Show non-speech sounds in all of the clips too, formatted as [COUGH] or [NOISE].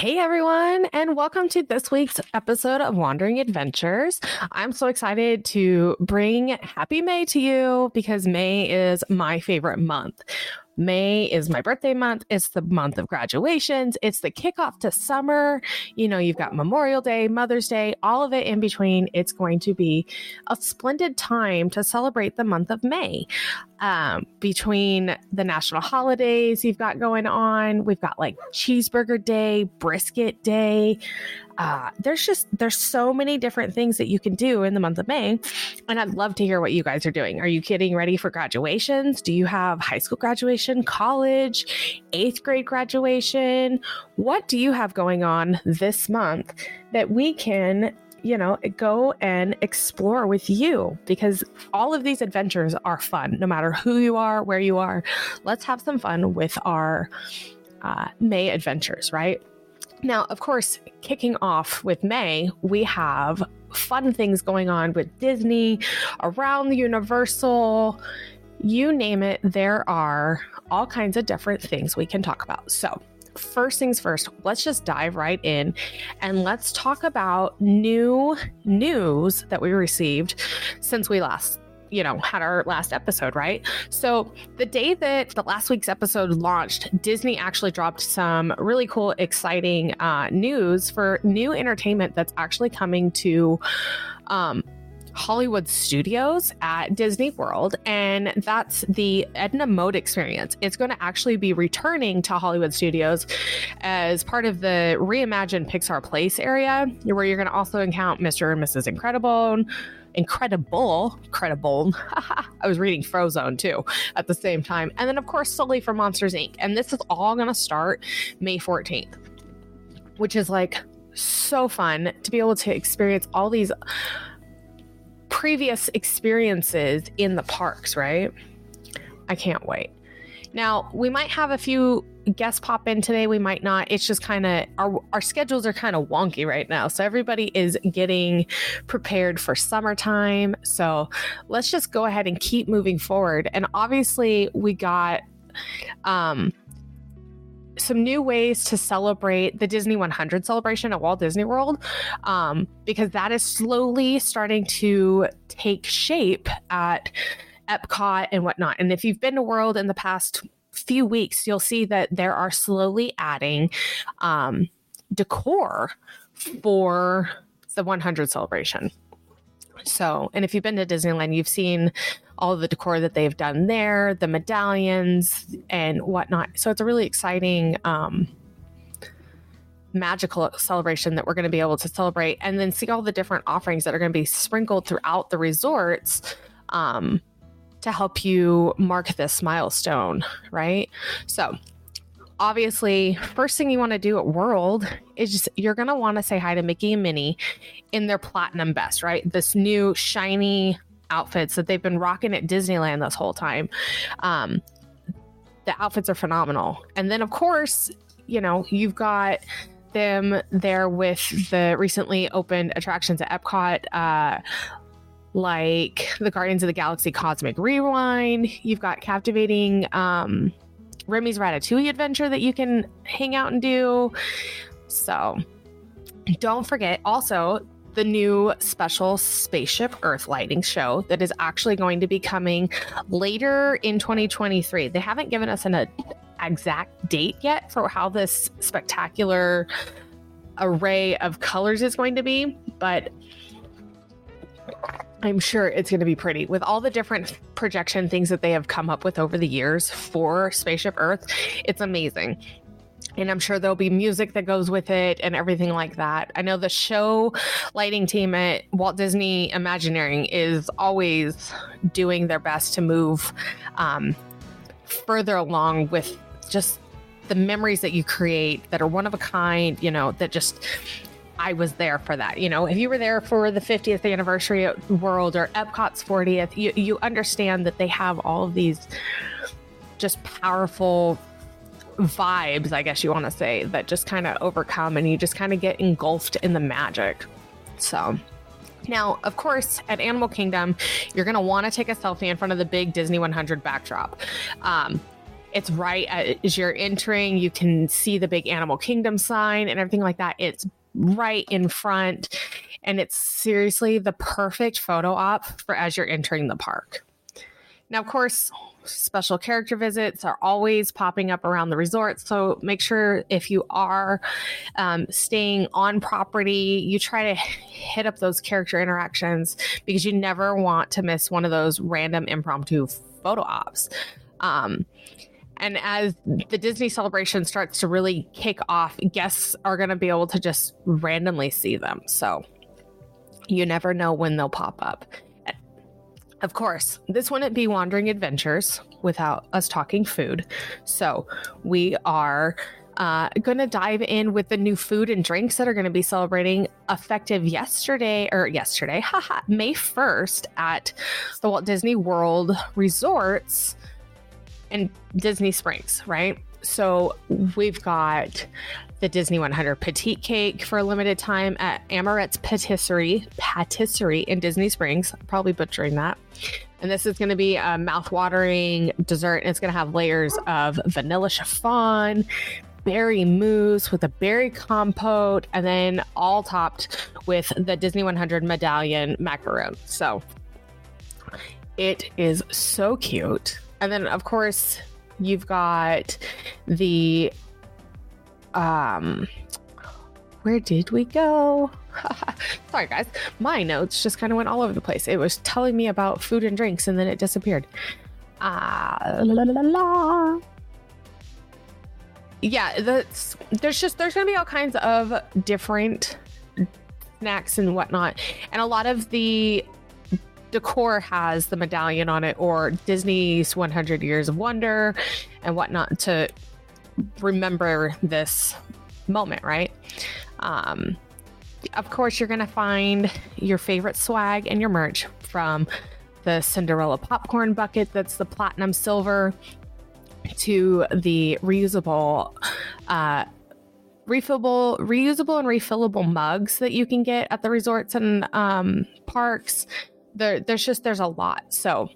Hey everyone, and welcome to this week's episode of Wandering Adventures. I'm so excited to bring Happy May to you because May is my favorite month. May is my birthday month. It's the month of graduations. It's the kickoff to summer. You know, you've got Memorial Day, Mother's Day, all of it in between. It's going to be a splendid time to celebrate the month of May. Um, between the national holidays you've got going on, we've got like cheeseburger day, brisket day, uh, there's just there's so many different things that you can do in the month of May, and I'd love to hear what you guys are doing. Are you getting ready for graduations? Do you have high school graduation, college, eighth grade graduation? What do you have going on this month that we can you know, go and explore with you because all of these adventures are fun, no matter who you are, where you are. Let's have some fun with our uh, May adventures, right? Now, of course, kicking off with May, we have fun things going on with Disney, around the Universal, you name it, there are all kinds of different things we can talk about. So, first things first, let's just dive right in and let's talk about new news that we received since we last you know, had our last episode, right? So the day that the last week's episode launched, Disney actually dropped some really cool, exciting uh, news for new entertainment that's actually coming to um, Hollywood Studios at Disney World, and that's the Edna Mode experience. It's going to actually be returning to Hollywood Studios as part of the reimagined Pixar Place area, where you're going to also encounter Mr. and Mrs. Incredible incredible, credible. [LAUGHS] I was reading Frozone too at the same time. And then, of course, Sully from Monsters Inc. And this is all going to start May 14th, which is like so fun to be able to experience all these previous experiences in the parks, right? I can't wait. Now, we might have a few guests pop in today. We might not. It's just kind of our, our schedules are kind of wonky right now. So everybody is getting prepared for summertime. So let's just go ahead and keep moving forward. And obviously, we got um some new ways to celebrate the Disney 100 celebration at Walt Disney World um, because that is slowly starting to take shape at Epcot and whatnot. And if you've been to World in the past few weeks, you'll see that there are slowly adding um, decor for the 100 celebration. So, and if you've been to Disneyland, you've seen all the decor that they've done there, the medallions and whatnot. So it's a really exciting, um, magical celebration that we're going to be able to celebrate and then see all the different offerings that are going to be sprinkled throughout the resorts. Um, to help you mark this milestone, right? So, obviously, first thing you want to do at World is just, you're going to want to say hi to Mickey and Minnie in their platinum best, right? This new shiny outfits that they've been rocking at Disneyland this whole time. Um, the outfits are phenomenal. And then, of course, you know, you've got them there with the recently opened attractions at Epcot. Uh, like the Guardians of the Galaxy Cosmic Rewind. You've got captivating um, Remy's Ratatouille adventure that you can hang out and do. So don't forget also the new special Spaceship Earth lighting show that is actually going to be coming later in 2023. They haven't given us an a, exact date yet for how this spectacular array of colors is going to be, but I'm sure it's going to be pretty with all the different projection things that they have come up with over the years for Spaceship Earth. It's amazing. And I'm sure there'll be music that goes with it and everything like that. I know the show lighting team at Walt Disney Imagineering is always doing their best to move um, further along with just the memories that you create that are one of a kind, you know, that just I was there for that. You know, if you were there for the 50th anniversary World or Epcot's 40th, you, you understand that they have all of these just powerful vibes, I guess you want to say, that just kind of overcome and you just kind of get engulfed in the magic. So, now, of course, at Animal Kingdom, you're going to want to take a selfie in front of the big Disney 100 backdrop. Um, It's right as you're entering. You can see the big Animal Kingdom sign and everything like that. It's right in front. And it's seriously the perfect photo op for as you're entering the park. Now, of course, special character visits are always popping up around the resort. So make sure if you are um, staying on property, you try to hit up those character interactions because you never want to miss one of those random impromptu photo ops. Um, and as the Disney celebration starts to really kick off, guests are going to be able to just randomly see them. So you never know when they'll pop up. Of course, this wouldn't be Wandering Adventures without us talking food. So we are uh, going to dive in with the new food and drinks that are going to be celebrating effective yesterday or yesterday, [LAUGHS] haha, May 1st at the Walt Disney World Resorts in Disney Springs, right? So we've got the Disney 100 petite cake for a limited time at Amorette's Patisserie, Patisserie in Disney Springs. I'm probably butchering that. And this is going to be a mouth-watering dessert, and it's going to have layers of vanilla chiffon, berry mousse with a berry compote, and then all topped with the Disney 100 medallion macaron. So it is so cute. And then, of course, you've got the um where did we go? [LAUGHS] Sorry, guys. My notes just kind of went all over the place. It was telling me about food and drinks and then it disappeared. Ah, uh, la, la, la, yeah, that's there's just there's gonna be all kinds of different snacks and whatnot, and a lot of the decor has the medallion on it or Disney's 100 Years of Wonder and whatnot to remember this moment, right? Um, of course, you're going to find your favorite swag and your merch from the Cinderella popcorn bucket that's the platinum silver to the reusable uh, refillable reusable and refillable mugs that you can get at the resorts and um, parks there, there's just there's a lot. So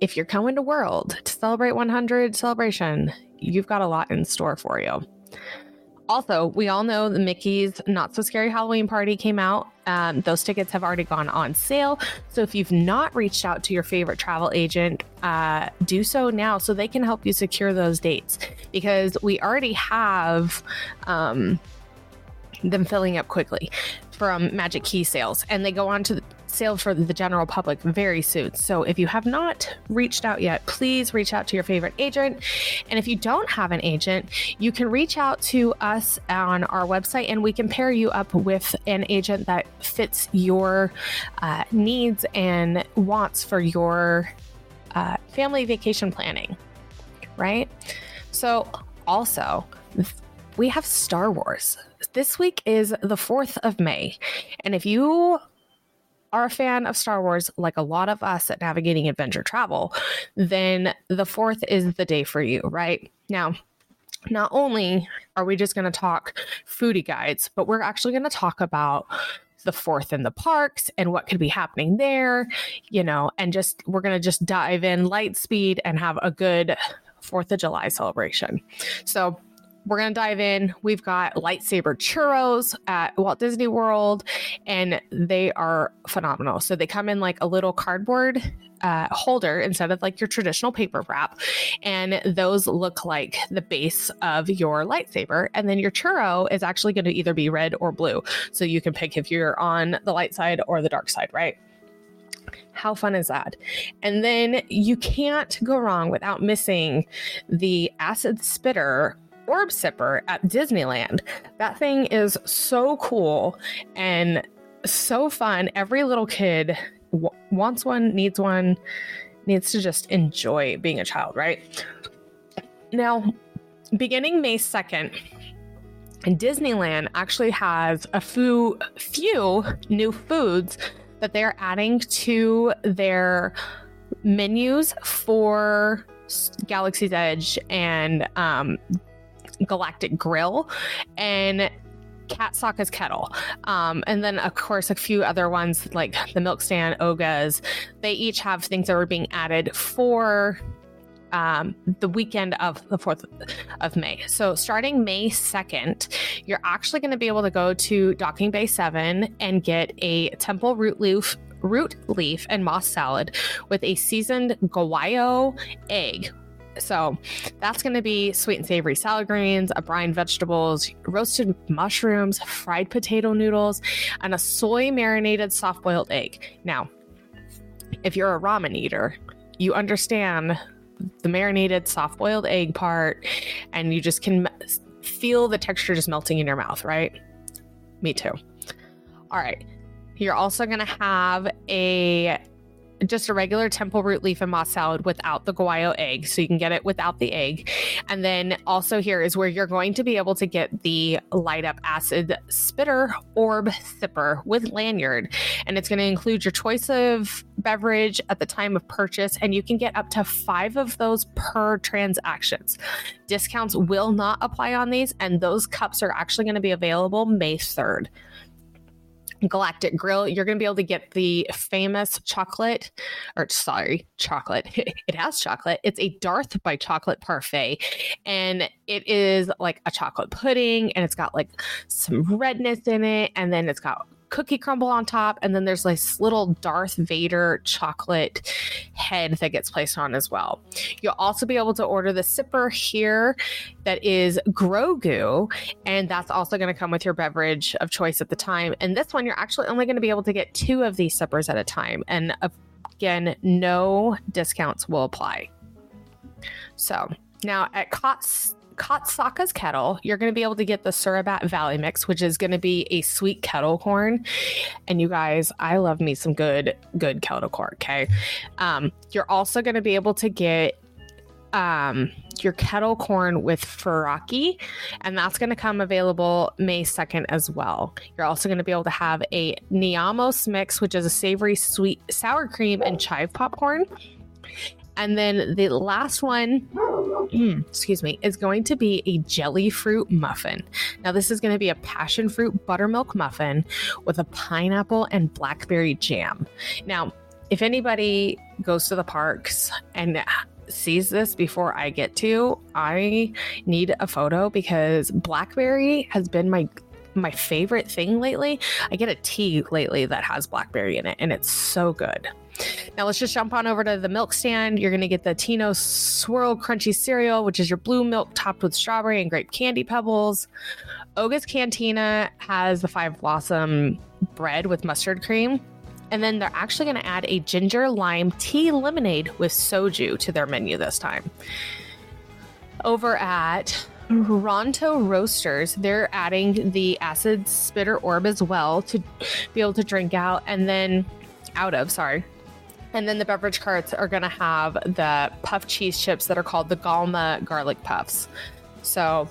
if you're coming to World to celebrate 100 celebration, you've got a lot in store for you. Also, we all know the Mickey's Not So Scary Halloween Party came out. Um, those tickets have already gone on sale. So if you've not reached out to your favorite travel agent, uh, do so now so they can help you secure those dates because we already have. Um, them filling up quickly from Magic Key sales, and they go on to sale for the general public very soon. So if you have not reached out yet, please reach out to your favorite agent. And if you don't have an agent, you can reach out to us on our website and we can pair you up with an agent that fits your uh, needs and wants for your uh, family vacation planning, right? So, also, we have Star Wars. This week is the 4th of May. And if you are a fan of Star Wars, like a lot of us at Navigating Adventure Travel, then the 4th is the day for you, right? Now, not only are we just going to talk foodie guides, but we're actually going to talk about the fourth in the parks and what could be happening there, you know, and just we're going to just dive in light speed and have a good Fourth of July celebration. So, we're going to dive in. We've got lightsaber churros at Walt Disney World, and they are phenomenal. So they come in like a little cardboard uh, holder instead of like your traditional paper wrap. And those look like the base of your lightsaber. And then your churro is actually going to either be red or blue. So you can pick if you're on the light side or the dark side, right? How fun is that? And then you can't go wrong without missing the acid spitter orb sipper at Disneyland. That thing is so cool and so fun. Every little kid w- wants one, needs one, needs to just enjoy being a child, right? Now, beginning May 2nd, Disneyland actually has a few, few new foods that they're adding to their menus for Galaxy's Edge and um, Galactic Grill and Kat Saka's Kettle. Um, and then, of course, a few other ones like the Milk Stand, Oga's. They each have things that are being added for um, the weekend of the 4th of May. So, starting May 2nd, you're actually going to be able to go to Docking Bay 7 and get a temple root leaf. Root leaf and moss salad with a seasoned guayo egg so that's going to be sweet and savory salad greens, a brine vegetables, roasted mushrooms, fried potato noodles, and a soy marinated soft boiled egg. Now, if you're a ramen eater, you understand the marinated soft boiled egg part and you just can feel the texture just melting in your mouth, right? Me too. All right. You're also going to have a just a regular temple root leaf and moss salad without the guayo egg. So you can get it without the egg. And then also here is where you're going to be able to get the light up acid spitter orb sipper with lanyard. And it's going to include your choice of beverage at the time of purchase. And you can get up to five of those per transactions. Discounts will not apply on these. And those cups are actually going to be available May 3rd. Galactic Grill, you're going to be able to get the famous chocolate, or sorry, chocolate. [LAUGHS] it has chocolate. It's a Darth by Chocolate Parfait. And it is like a chocolate pudding, and it's got like some redness in it. And then it's got cookie crumble on top, and then there's this little Darth Vader chocolate head that gets placed on as well. You'll also be able to order the sipper here that is Grogu, and that's also going to come with your beverage of choice at the time. And this one, you're actually only going to be able to get two of these sippers at a time. And uh, again, no discounts will apply. So now at Cots Kat Saka's kettle, you're going to be able to get the Surabat Valley mix, which is going to be a sweet kettle corn. And you guys, I love me some good, good kettle corn. Okay. Um, you're also going to be able to get um, your kettle corn with furaki, and that's going to come available May 2nd as well. You're also going to be able to have a Niamos mix, which is a savory, sweet sour cream and chive popcorn. And then the last one, mm, excuse me, is going to be a jelly fruit muffin. Now, this is going to be a passion fruit buttermilk muffin with a pineapple and blackberry jam. Now, if anybody goes to the parks and sees this before I get to, I need a photo because blackberry has been my my favorite thing lately. I get a tea lately that has blackberry in it and it's so good. Now let's just jump on over to the milk stand. You're going to get the Tino Swirl Crunchy Cereal, which is your blue milk topped with strawberry and grape candy pebbles. Oga's Cantina has the Five Blossom bread with mustard cream. And then they're actually going to add a ginger lime tea lemonade with soju to their menu this time. Over at Ronto Roasters, they're adding the acid spitter orb as well to be able to drink out and then out of, sorry. And then the beverage carts are going to have the puff cheese chips that are called the Galma garlic puffs. So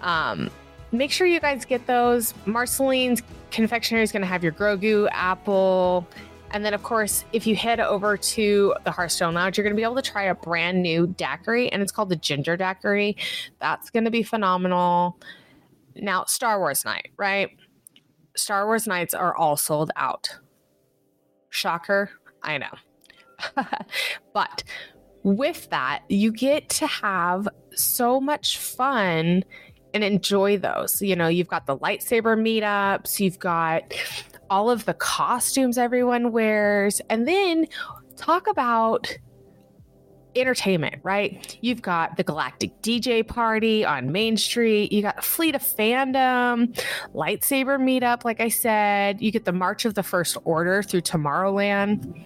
um, make sure you guys get those. Marceline's confectionery is going to have your Grogu, apple. And then, of course, if you head over to the Hearthstone Lounge, you're going to be able to try a brand new daiquiri, and it's called the Ginger Daiquiri. That's going to be phenomenal. Now, Star Wars night, right? Star Wars nights are all sold out. Shocker, I know. [LAUGHS] but with that, you get to have so much fun and enjoy those. You know, you've got the lightsaber meetups, you've got all of the costumes everyone wears, and then talk about entertainment, right? You've got the Galactic DJ Party on Main Street. You got Fleet of Fandom, Lightsaber Meetup, like I said. You get the March of the First Order through Tomorrowland,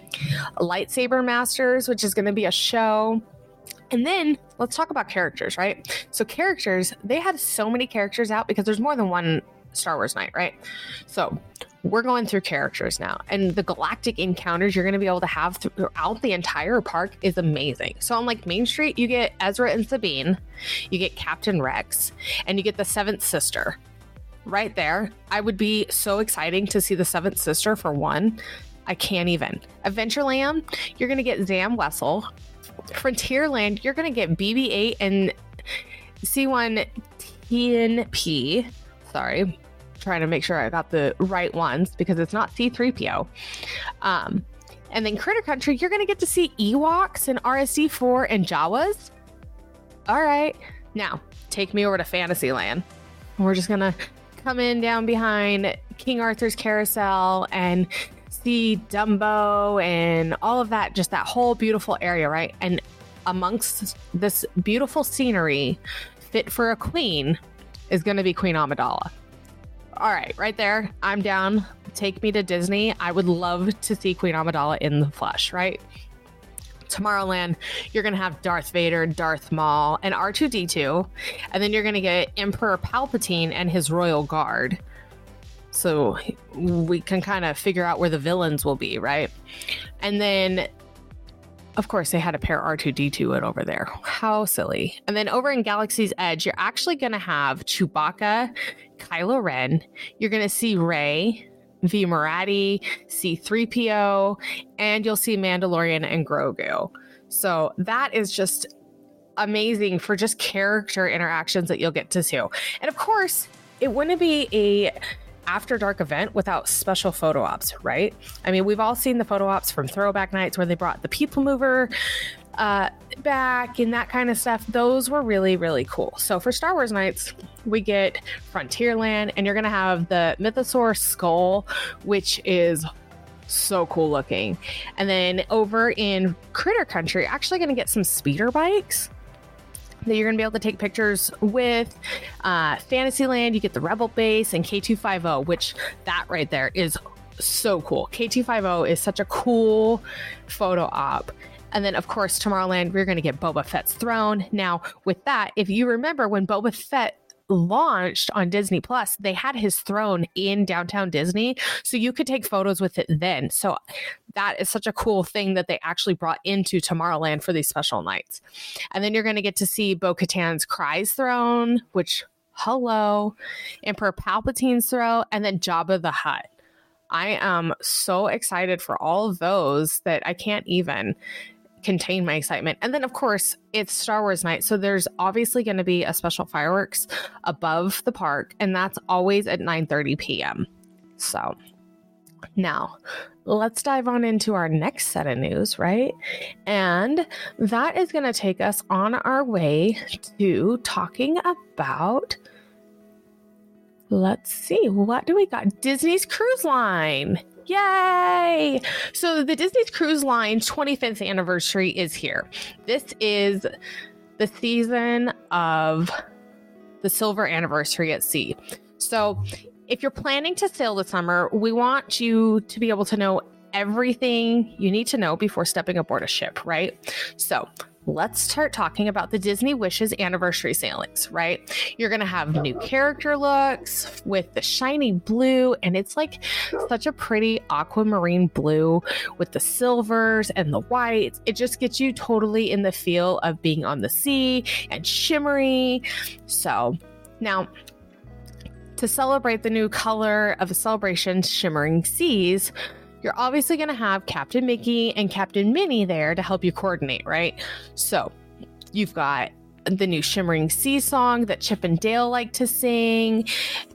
Lightsaber Masters, which is going to be a show. And then let's talk about characters, right? So, characters, they had so many characters out because there's more than one Star Wars night, right? So, we're going through characters now and the galactic encounters you're going to be able to have throughout the entire park is amazing. So on like main street you get ezra and sabine you get captain rex and you get the seventh sister. Right there i would be so exciting to see the seventh sister for one. I can't even. Adventureland you're going to get zam wesell frontierland you're going to get bb8 and c1 tnp sorry trying to make sure I got the right ones because it's not C3PO. Um, And then Critter Country, you're going to get to see Ewoks and RSD4 and Jawas. All right. Now, take me over to Fantasyland. We're just going to come in down behind King Arthur's Carousel and see Dumbo and all of that, just that whole beautiful area, right? And amongst this beautiful scenery, fit for a queen, is going to be Queen Amidala. All right, right there. I'm down. Take me to Disney. I would love to see Queen Amidala in the flesh, right? Tomorrowland, you're going to have Darth Vader, Darth Maul, and R2D2. And then you're going to get Emperor Palpatine and his royal guard. So we can kind of figure out where the villains will be, right? And then of course, they had to pair R2D2 it over there. How silly. And then over in Galaxy's Edge, you're actually going to have Chewbacca, Kylo Ren. You're going to see Rey, Vi Moradi, C3PO, and you'll see Mandalorian and Grogu. So that is just amazing for just character interactions that you'll get to see. And of course, it wouldn't be a after dark event without special photo ops, right? I mean, we've all seen the photo ops from throwback nights where they brought the people mover uh, back and that kind of stuff. Those were really, really cool. So for Star Wars nights, we get Frontierland, and you're going to have the Mythosaur skull, which is so cool looking. And then over in Critter Country, you're actually going to get some speeder bikes that you're going to be able to take pictures with. Uh, Fantasyland, you get the Rebel Base and K250, which that right there is so cool. K250 is such a cool photo op. And then, of course, Tomorrowland, we're going to get Boba Fett's throne. Now, with that, if you remember when Boba Fett launched on Disney Plus, they had his throne in downtown Disney. So you could take photos with it then. So that is such a cool thing that they actually brought into Tomorrowland for these special nights. And then you're going to get to see Bo Katan's Kryze throne, which, hello, Emperor Palpatine's throne, and then Jabba the Hutt. I am so excited for all of those that I can't even contain my excitement. And then, of course, it's Star Wars night. So there's obviously going to be a special fireworks above the park, and that's always at 9 30 p.m. So now let's dive on into our next set of news, right? And that is going to take us on our way to talking about. Let's see, what do we got? Disney's Cruise Line. Yay! So the Disney's Cruise Line 25th anniversary is here. This is the season of the silver anniversary at sea. So if you're planning to sail this summer, we want you to be able to know everything you need to know before stepping aboard a ship, right? So let's start talking about the Disney Wishes anniversary sailings, right? You're going to have new character looks with the shiny blue, and it's like such a pretty aquamarine blue with the silvers and the whites. It just gets you totally in the feel of being on the sea and shimmery. So, now to celebrate the new color of the celebration, Shimmering Seas, you're obviously going to have Captain Mickey and Captain Minnie there to help you coordinate, right? So you've got the new Shimmering Sea song that Chip and Dale like to sing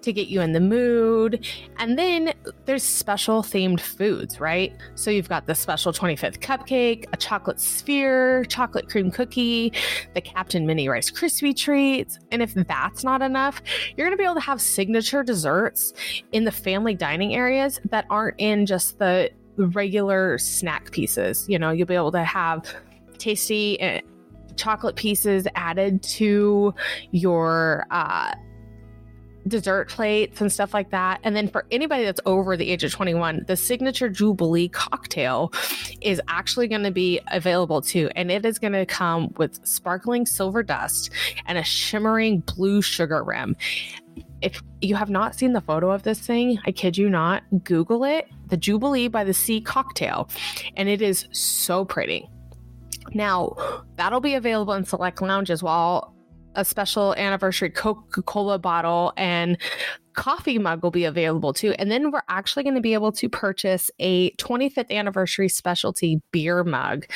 to get you in the mood. And then there's special themed foods, right? So you've got the special 25th cupcake, a chocolate sphere, chocolate cream cookie, the Captain Minnie Rice Krispie treats. And if that's not enough, you're going to be able to have signature desserts in the family dining areas that aren't in just the regular snack pieces. You know, you'll be able to have tasty eh, chocolate pieces added to your uh, dessert plates and stuff like that. And then for anybody that's over the age of 21, the signature Jubilee cocktail is actually going to be available too. And it is going to come with sparkling silver dust and a shimmering blue sugar rim. If you have not seen the photo of this thing, I kid you not, Google it the Jubilee by the Sea cocktail. And it is so pretty. Now, that'll be available in select lounges while a special anniversary Coca Cola bottle and coffee mug will be available too. And then we're actually going to be able to purchase a 25th anniversary specialty beer mug.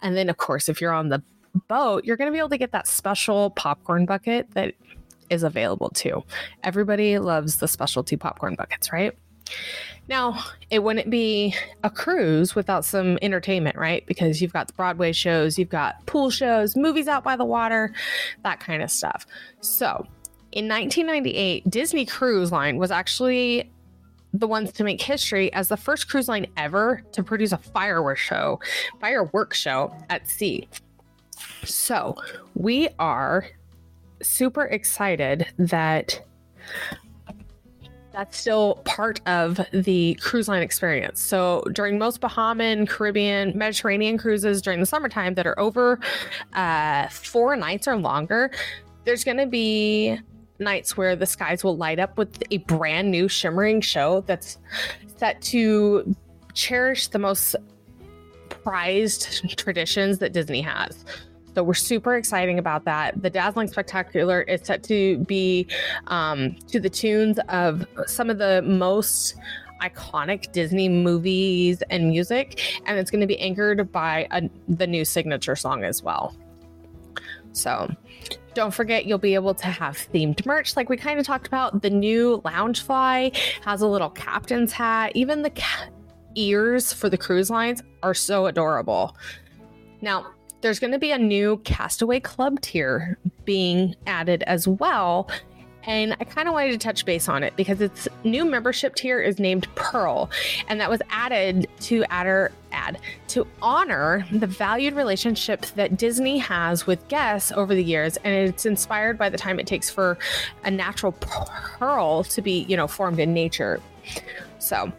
And then, of course, if you're on the boat, you're going to be able to get that special popcorn bucket that is available too. Everybody loves the specialty popcorn buckets, right? Now, it wouldn't be a cruise without some entertainment, right? Because you've got the Broadway shows, you've got pool shows, movies out by the water, that kind of stuff. So, in 1998, Disney Cruise Line was actually the ones to make history as the first cruise line ever to produce a fireworks show, fireworks show at sea. So, we are super excited that that's still part of the cruise line experience. So during most Bahamian, Caribbean, Mediterranean cruises during the summertime that are over uh, four nights or longer, there's going to be nights where the skies will light up with a brand new shimmering show that's set to cherish the most prized traditions that Disney has. So we're super exciting about that. The Dazzling Spectacular is set to be um, to the tunes of some of the most iconic Disney movies and music, and it's going to be anchored by a, the new signature song as well. So don't forget, you'll be able to have themed merch like we kind of talked about. The new Loungefly has a little captain's hat. Even the ca- ears for the cruise lines are so adorable. Now, there's going to be a new Castaway Club tier being added as well. And I kind of wanted to touch base on it because its new membership tier is named Pearl, and that was added to adder, add to honor the valued relationship that Disney has with guests over the years, and it's inspired by the time it takes for a natural pearl to be, you know, formed in nature. So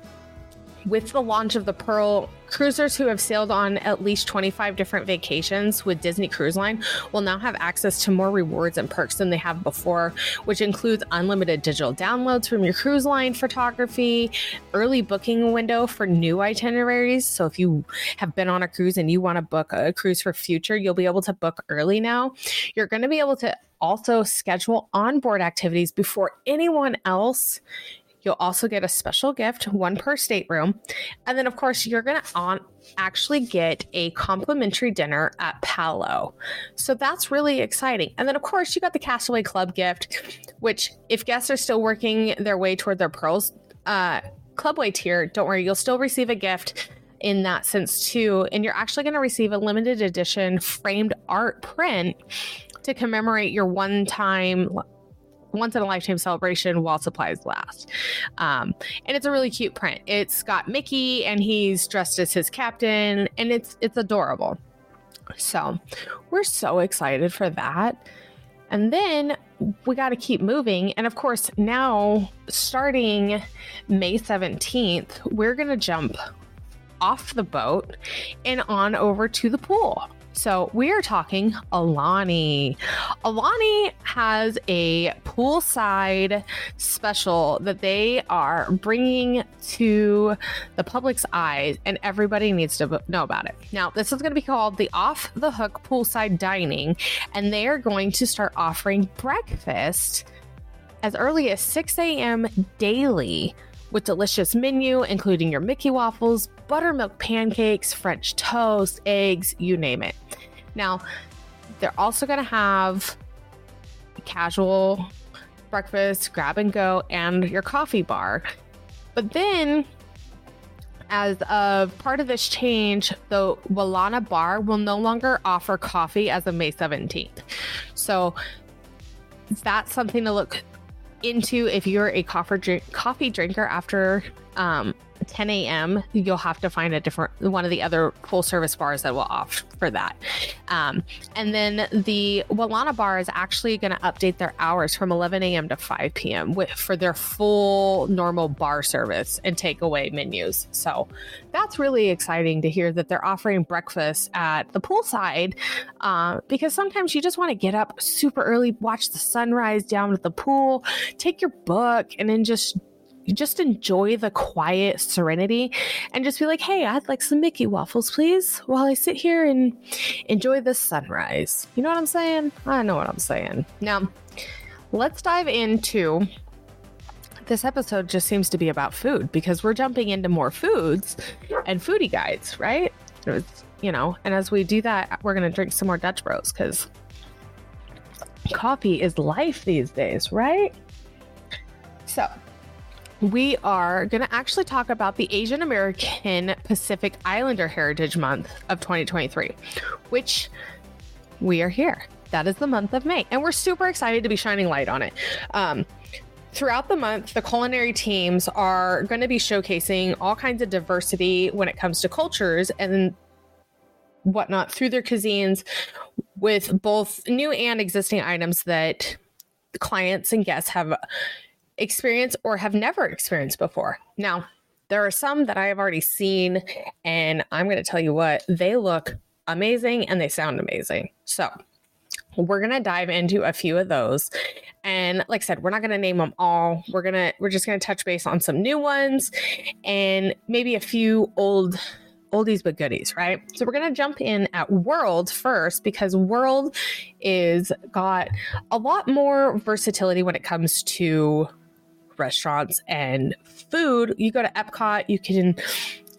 with the launch of the Pearl, cruisers who have sailed on at least 25 different vacations with Disney Cruise Line will now have access to more rewards and perks than they have before, which includes unlimited digital downloads from your cruise line photography, early booking window for new itineraries. So if you have been on a cruise and you want to book a cruise for future, you'll be able to book early now. You're going to be able to also schedule onboard activities before anyone else You'll also get a special gift, one per stateroom. And then, of course, you're going to on actually get a complimentary dinner at Palo. So that's really exciting. And then, of course, you got the Castaway Club gift, which, if guests are still working their way toward their pearls uh, clubway tier, don't worry, you'll still receive a gift in that sense too. And you're actually going to receive a limited edition framed art print to commemorate your one time once in a lifetime celebration while supplies last. Um, and it's a really cute print. It's got Mickey and he's dressed as his captain, and it's it's adorable. So we're so excited for that. And then we got to keep moving. And of course, now starting May 17th, we're going to jump off the boat and on over to the pool. So we are talking Aulani. Aulani has a poolside special that they are bringing to the public's eyes, and everybody needs to know about it. Now, this is going to be called the Off the Hook Poolside Dining, and they are going to start offering breakfast as early as 6 a.m. daily with delicious menu including your Mickey waffles, buttermilk pancakes, French toast, eggs, you name it. Now, they're also going to have casual breakfast, grab and go, and your coffee bar. But then, as of part of this change, the Wailana Bar will no longer offer coffee as of May 17th. So that's something to look into if you're a coffee drink, coffee drinker after um, 10 a.m., you'll have to find a different one of the other full service bars that will opt for that. Um, and then the Wailana bar is actually going to update their hours from 11 a.m. to 5 p.m. With, for their full normal bar service and takeaway menus. So that's really exciting to hear that they're offering breakfast at the poolside uh, because sometimes you just want to get up super early, watch the sunrise down at the pool, take your book, and then just just enjoy the quiet serenity and just be like, hey, I'd like some Mickey waffles, please, while I sit here and enjoy the sunrise. You know what I'm saying? I know what I'm saying. Now, let's dive into this episode just seems to be about food because we're jumping into more foods and foodie guides, right? It was, you know, and as we do that, we're going to drink some more Dutch Bros because coffee is life these days, right? So, we are going to actually talk about the Asian American Pacific Islander Heritage Month of 2023, which we are here. That is the month of May, and we're super excited to be shining light on it. Um, throughout the month, the culinary teams are going to be showcasing all kinds of diversity when it comes to cultures and whatnot through their cuisines with both new and existing items that clients and guests have experienced or have never experienced before. Now, there are some that I have already seen, and I'm going to tell you what, they look amazing and they sound amazing. So, we're going to dive into a few of those. And like I said, we're not going to name them all. We're going to we're just going to touch base on some new ones and maybe a few old oldies but goodies, right? So we're going to jump in at World first because World is got a lot more versatility when it comes to restaurants and food. You go to Epcot, you can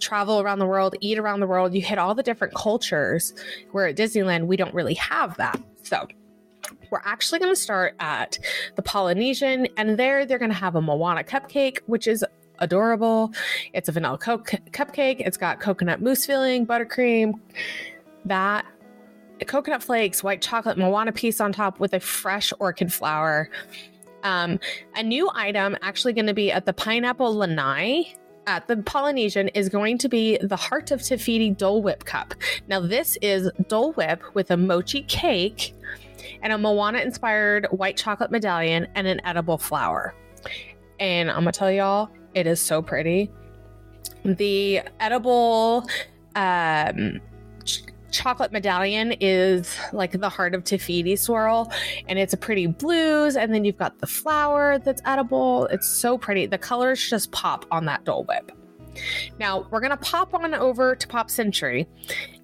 travel around the world, eat around the world, you hit all the different cultures. Where at Disneyland, we don't really have that. So, we're actually going to start at the Polynesian, and there they're going to have a Moana cupcake, which is adorable. It's a vanilla coke cupcake. It's got coconut mousse filling, buttercream, that coconut flakes, white chocolate Moana piece on top with a fresh orchid flower. Um, a new item actually going to be at the Pineapple Lanai at the Polynesian is going to be the Heart of Te Fiti Dole Whip Cup. Now, this is Dole Whip with a mochi cake and a Moana inspired white chocolate medallion and an edible flower. And I'm to tell y'all, it is so pretty. The edible um, chocolate medallion is like the heart of Te Fiti swirl, and it's a pretty blues. And then you've got the flower that's edible. It's so pretty. The colors just pop on that Dole Whip. Now we're gonna pop on over to Pop Century,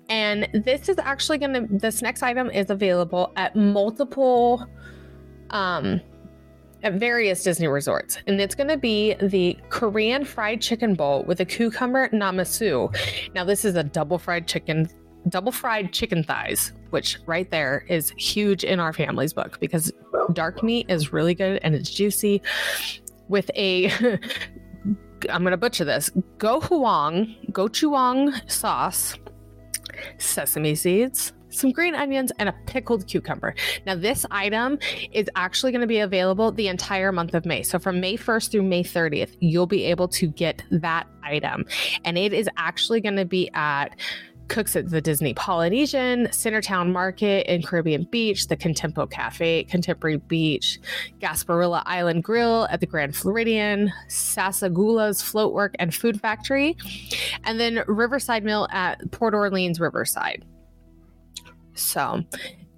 and this is actually gonna. This next item is available at multiple, um, at various Disney resorts, and it's going to be the Korean fried chicken bowl with a cucumber namasu. Now, this is a double fried chicken double fried chicken thighs, which right there is huge in our family's book because dark meat is really good and it's juicy with a [LAUGHS] I'm going to butcher this. Go Huang, sauce, sesame seeds, some green onions, and a pickled cucumber. Now, this item is actually going to be available the entire month of May. So, from May 1st through May 30th, you'll be able to get that item. And it is actually going to be at cooks at the Disney Polynesian, Centertown Market in Caribbean Beach, the Contempo Cafe Contemporary Beach, Gasparilla Island Grill at the Grand Floridian, Sassagoula's Floatwork and Food Factory, and then Riverside Mill at Port Orleans Riverside. So,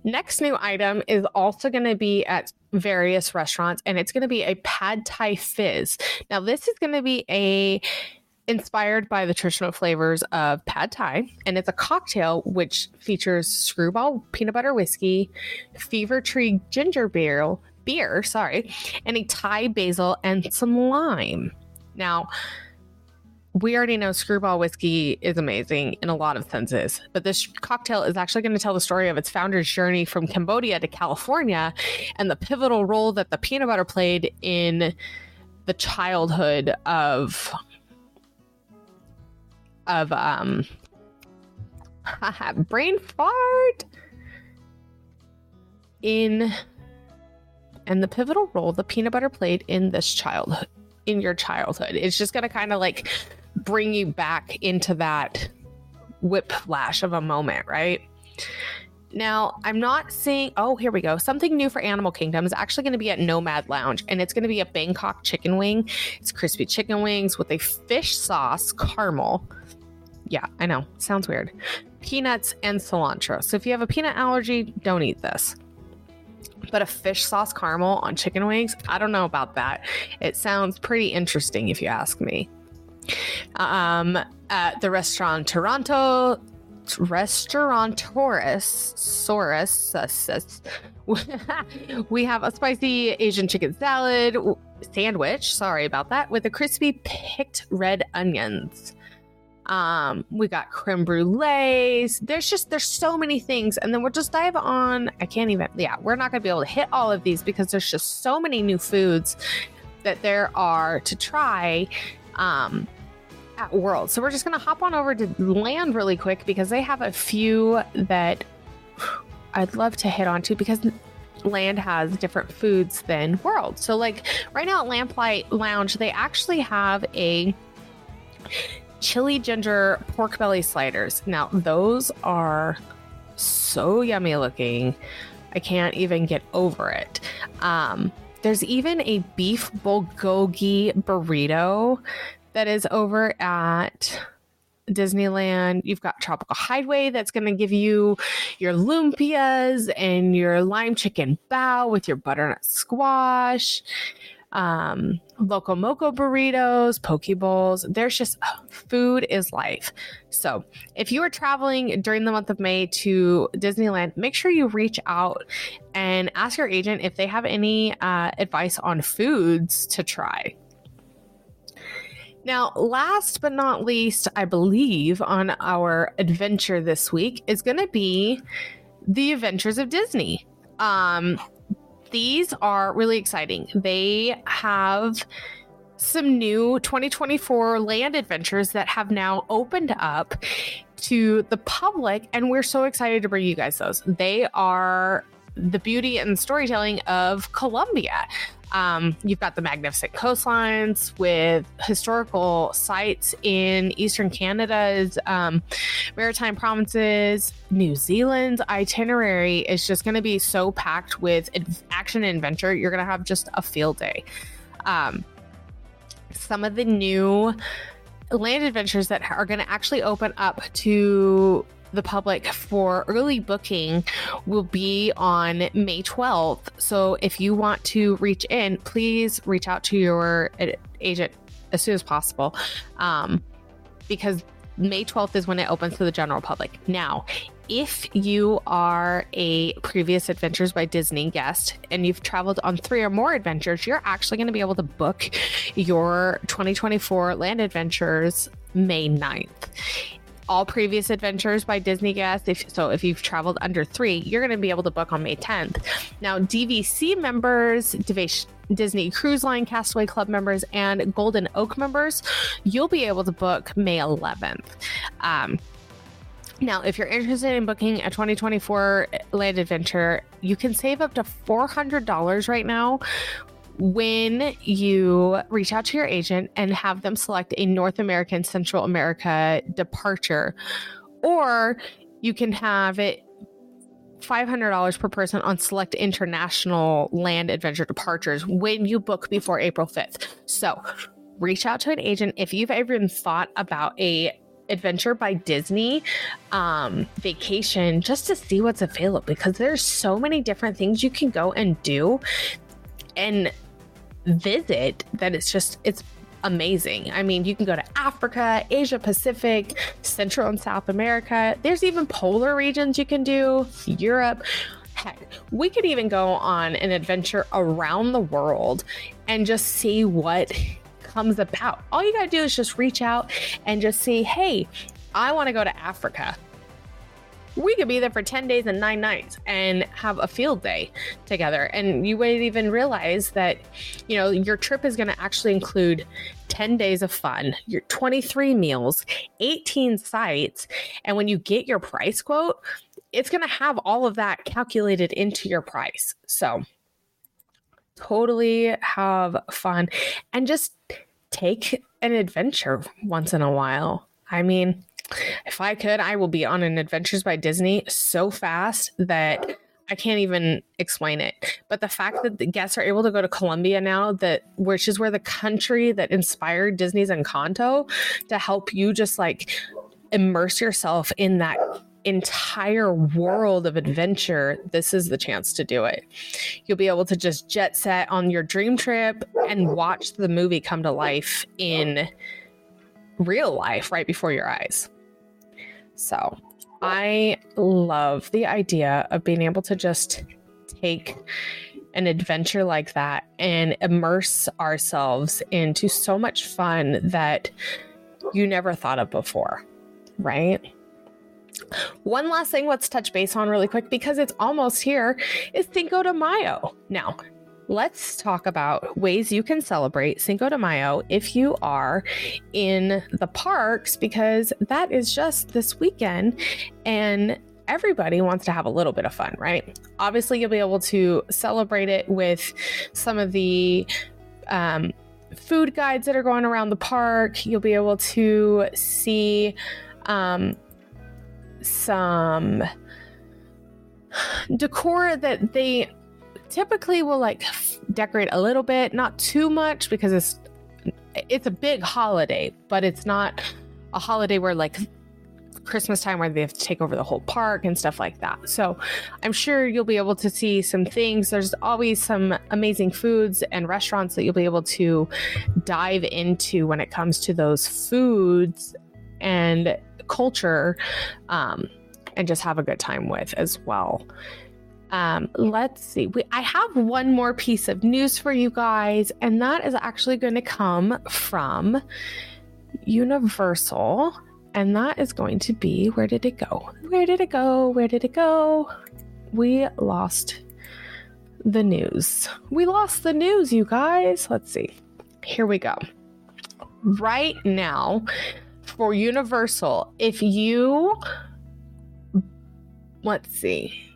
next new item is also going to be at various restaurants, and it's going to be a Pad Thai Fizz. Now, this is going to be a inspired by the traditional flavors of pad thai, and it's a cocktail which features Skrewball peanut butter whiskey, fever tree ginger beer, beer, sorry, and a Thai basil and some lime. Now, we already know Skrewball whiskey is amazing in a lot of senses, but this cocktail is actually going to tell the story of its founder's journey from Cambodia to California and the pivotal role that the peanut butter played in the childhood of of um [LAUGHS] brain fart in and the pivotal role the peanut butter played in this childhood in your childhood it's just going to kind of like bring you back into that whiplash of a moment right now, I'm not seeing. Oh, here we go. Something new for Animal Kingdom is actually going to be at Nomad Lounge, and it's going to be a Bangkok chicken wing. It's crispy chicken wings with a fish sauce caramel yeah, I know. Sounds weird. Peanuts and cilantro. So if you have a peanut allergy, don't eat this. But a fish sauce caramel on chicken wings, I don't know about that. It sounds pretty interesting if you ask me. Um, at the restaurant Toronto, restauranteurs Saurus, [LAUGHS] we have a spicy Asian chicken salad sandwich. Sorry about that, with a crispy picked red onions. Um, we got creme brulees. There's just there's so many things, and then we'll just dive on. I can't even. Yeah, we're not gonna be able to hit all of these because there's just so many new foods that there are to try um, at World. So we're just to hop on over to Land really quick because they have a few that I'd love to hit on to because Land has different foods than World. So, like right now at Lamplight Lounge, they actually have a chili ginger pork belly sliders. Now, those are so yummy looking. I can't even get over it. Um, there's even a beef bulgogi burrito that is over at Disneyland. You've got Tropical Hideaway that's going to give you your lumpias and your lime chicken bao with your butternut squash, um, loco moco burritos, poke bowls. There's just oh, food is life. So if you are traveling during the month of May to Disneyland, make sure you reach out and ask your agent if they have any uh, advice on foods to try. Now, last but not least, I believe on our adventure this week is going to be the Adventures of Disney. Um, these are really exciting. They have some new 2024 land adventures that have now opened up to the public, and we're so excited to bring you guys those. They are the beauty and storytelling of Colombia. Um, you've got the magnificent coastlines with historical sites in eastern Canada's um, maritime provinces. New Zealand's itinerary is just going to be so packed with action and adventure. You're going to have just a field day. Um, some of the new land adventures that are going to actually open up to the public for early booking will be on May 12th. So if you want to reach in, please reach out to your agent as soon as possible um, because May 12th is when it opens to the general public. Now, if you are a previous Adventures by Disney guest and you've traveled on three or more adventures, you're actually going to be able to book your 2024 land adventures May 9th all previous adventures by Disney guests. If, so if you've traveled under three, you're going to be able to book on May 10th. Now, DVC members, Disney Cruise Line Castaway Club members, and Golden Oak members, you'll be able to book May 11th. Um, now, if you're interested in booking a 2024 land adventure, you can save up to $400 right now when you reach out to your agent and have them select a North American, Central America departure, or you can have it $500 per person on select international land adventure departures when you book before April 5th. So reach out to an agent if you've ever even thought about a adventure by disney um, vacation just to see what's available because there's so many different things you can go and do and visit that it's just it's amazing. I mean, you can go to Africa, Asia Pacific, Central and South America. There's even polar regions you can do, Europe. Heck, we could even go on an adventure around the world and just see what comes about. All you got to do is just reach out and just see, hey, I want to go to Africa we could be there for 10 days and nine nights and have a field day together. And you wouldn't even realize that, you know, your trip is going to actually include 10 days of fun, your 23 meals, 18 sites. And when you get your price quote, it's going to have all of that calculated into your price. So, totally have fun and just take an adventure once in a while. I mean, if I could, I will be on an Adventures by Disney so fast that I can't even explain it. But the fact that the guests are able to go to Colombia now, that which is where the country that inspired Disney's Encanto, to help you just like immerse yourself in that entire world of adventure, this is the chance to do it. You'll be able to just jet set on your dream trip and watch the movie come to life in real life right before your eyes. So I love the idea of being able to just take an adventure like that and immerse ourselves into so much fun that you never thought of before, right? One last thing let's touch base on really quick because it's almost here is Cinco de Mayo. Now, let's talk about ways you can celebrate Cinco de Mayo if you are in the parks, because that is just this weekend. And everybody wants to have a little bit of fun, right? Obviously, you'll be able to celebrate it with some of the um, food guides that are going around the park. You'll be able to see um, some decor that they typically will like decorate a little bit, not too much because it's it's a big holiday, but it's not a holiday where like Christmas time where they have to take over the whole park and stuff like that. So I'm sure you'll be able to see some things. There's always some amazing foods and restaurants that you'll be able to dive into when it comes to those foods and culture um, and just have a good time with as well. Um, let's see. We, I have one more piece of news for you guys, and that is actually going to come from Universal. And that is going to be where did it go? Where did it go? Where did it go? We lost the news. We lost the news, you guys. Let's see. Here we go. Right now, for Universal, if you let's see.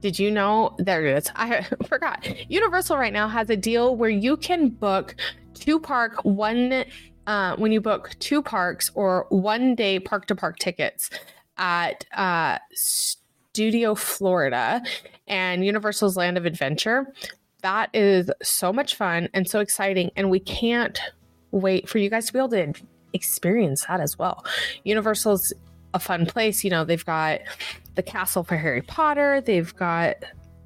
Did you know? There it is. [LAUGHS] I forgot. Universal right now has a deal where you can book two park one uh, when you book two parks or one day park to park tickets at uh, Studio Florida and Universal's Land of Adventure. That is so much fun and so exciting, and we can't wait for you guys to be able to experience that as well. Universal's a fun place. You know, they've got the castle for Harry Potter, they've got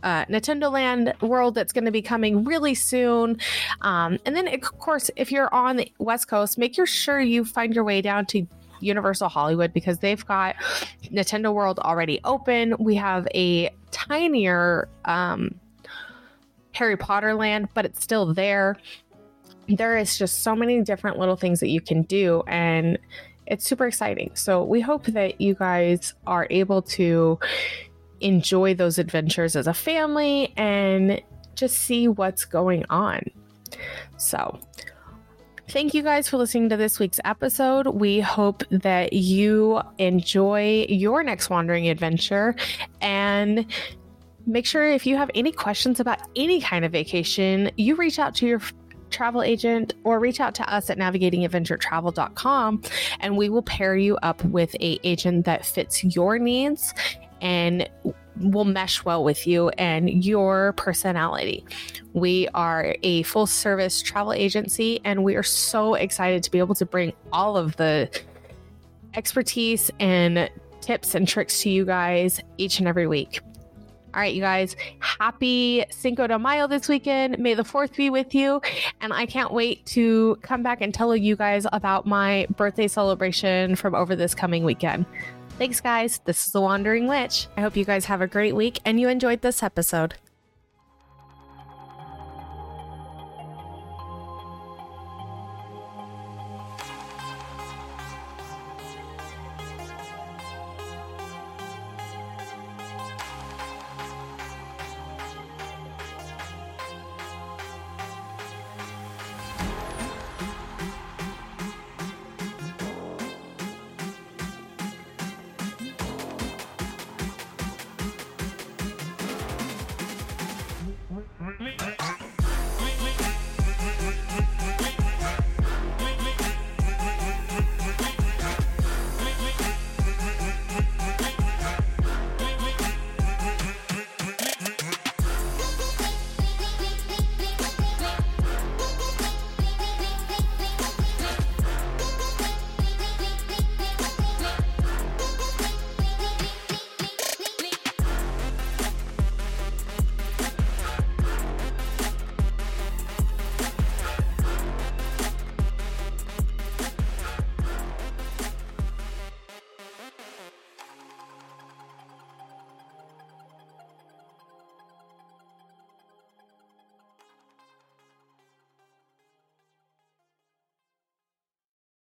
uh, Nintendo Land World that's going to be coming really soon. Um, and then, of course, if you're on the West Coast, make sure you find your way down to Universal Hollywood because they've got Nintendo World already open. We have a tinier um, Harry Potter land, but it's still there. There is just so many different little things that you can do. And it's super exciting. So we hope that you guys are able to enjoy those adventures as a family and just see what's going on. So, thank you guys for listening to this week's episode. We hope that you enjoy your next wandering adventure and make sure if you have any questions about any kind of vacation, you reach out to your travel agent or reach out to us at navigatingadventuretravel.com and we will pair you up with a agent that fits your needs and will mesh well with you and your personality. We are a full service travel agency and we are so excited to be able to bring all of the expertise and tips and tricks to you guys each and every week. All right, you guys, happy Cinco de Mayo this weekend. May the 4th be with you. And I can't wait to come back and tell you guys about my birthday celebration from over this coming weekend. Thanks, guys. This is The Wandering Witch. I hope you guys have a great week and you enjoyed this episode.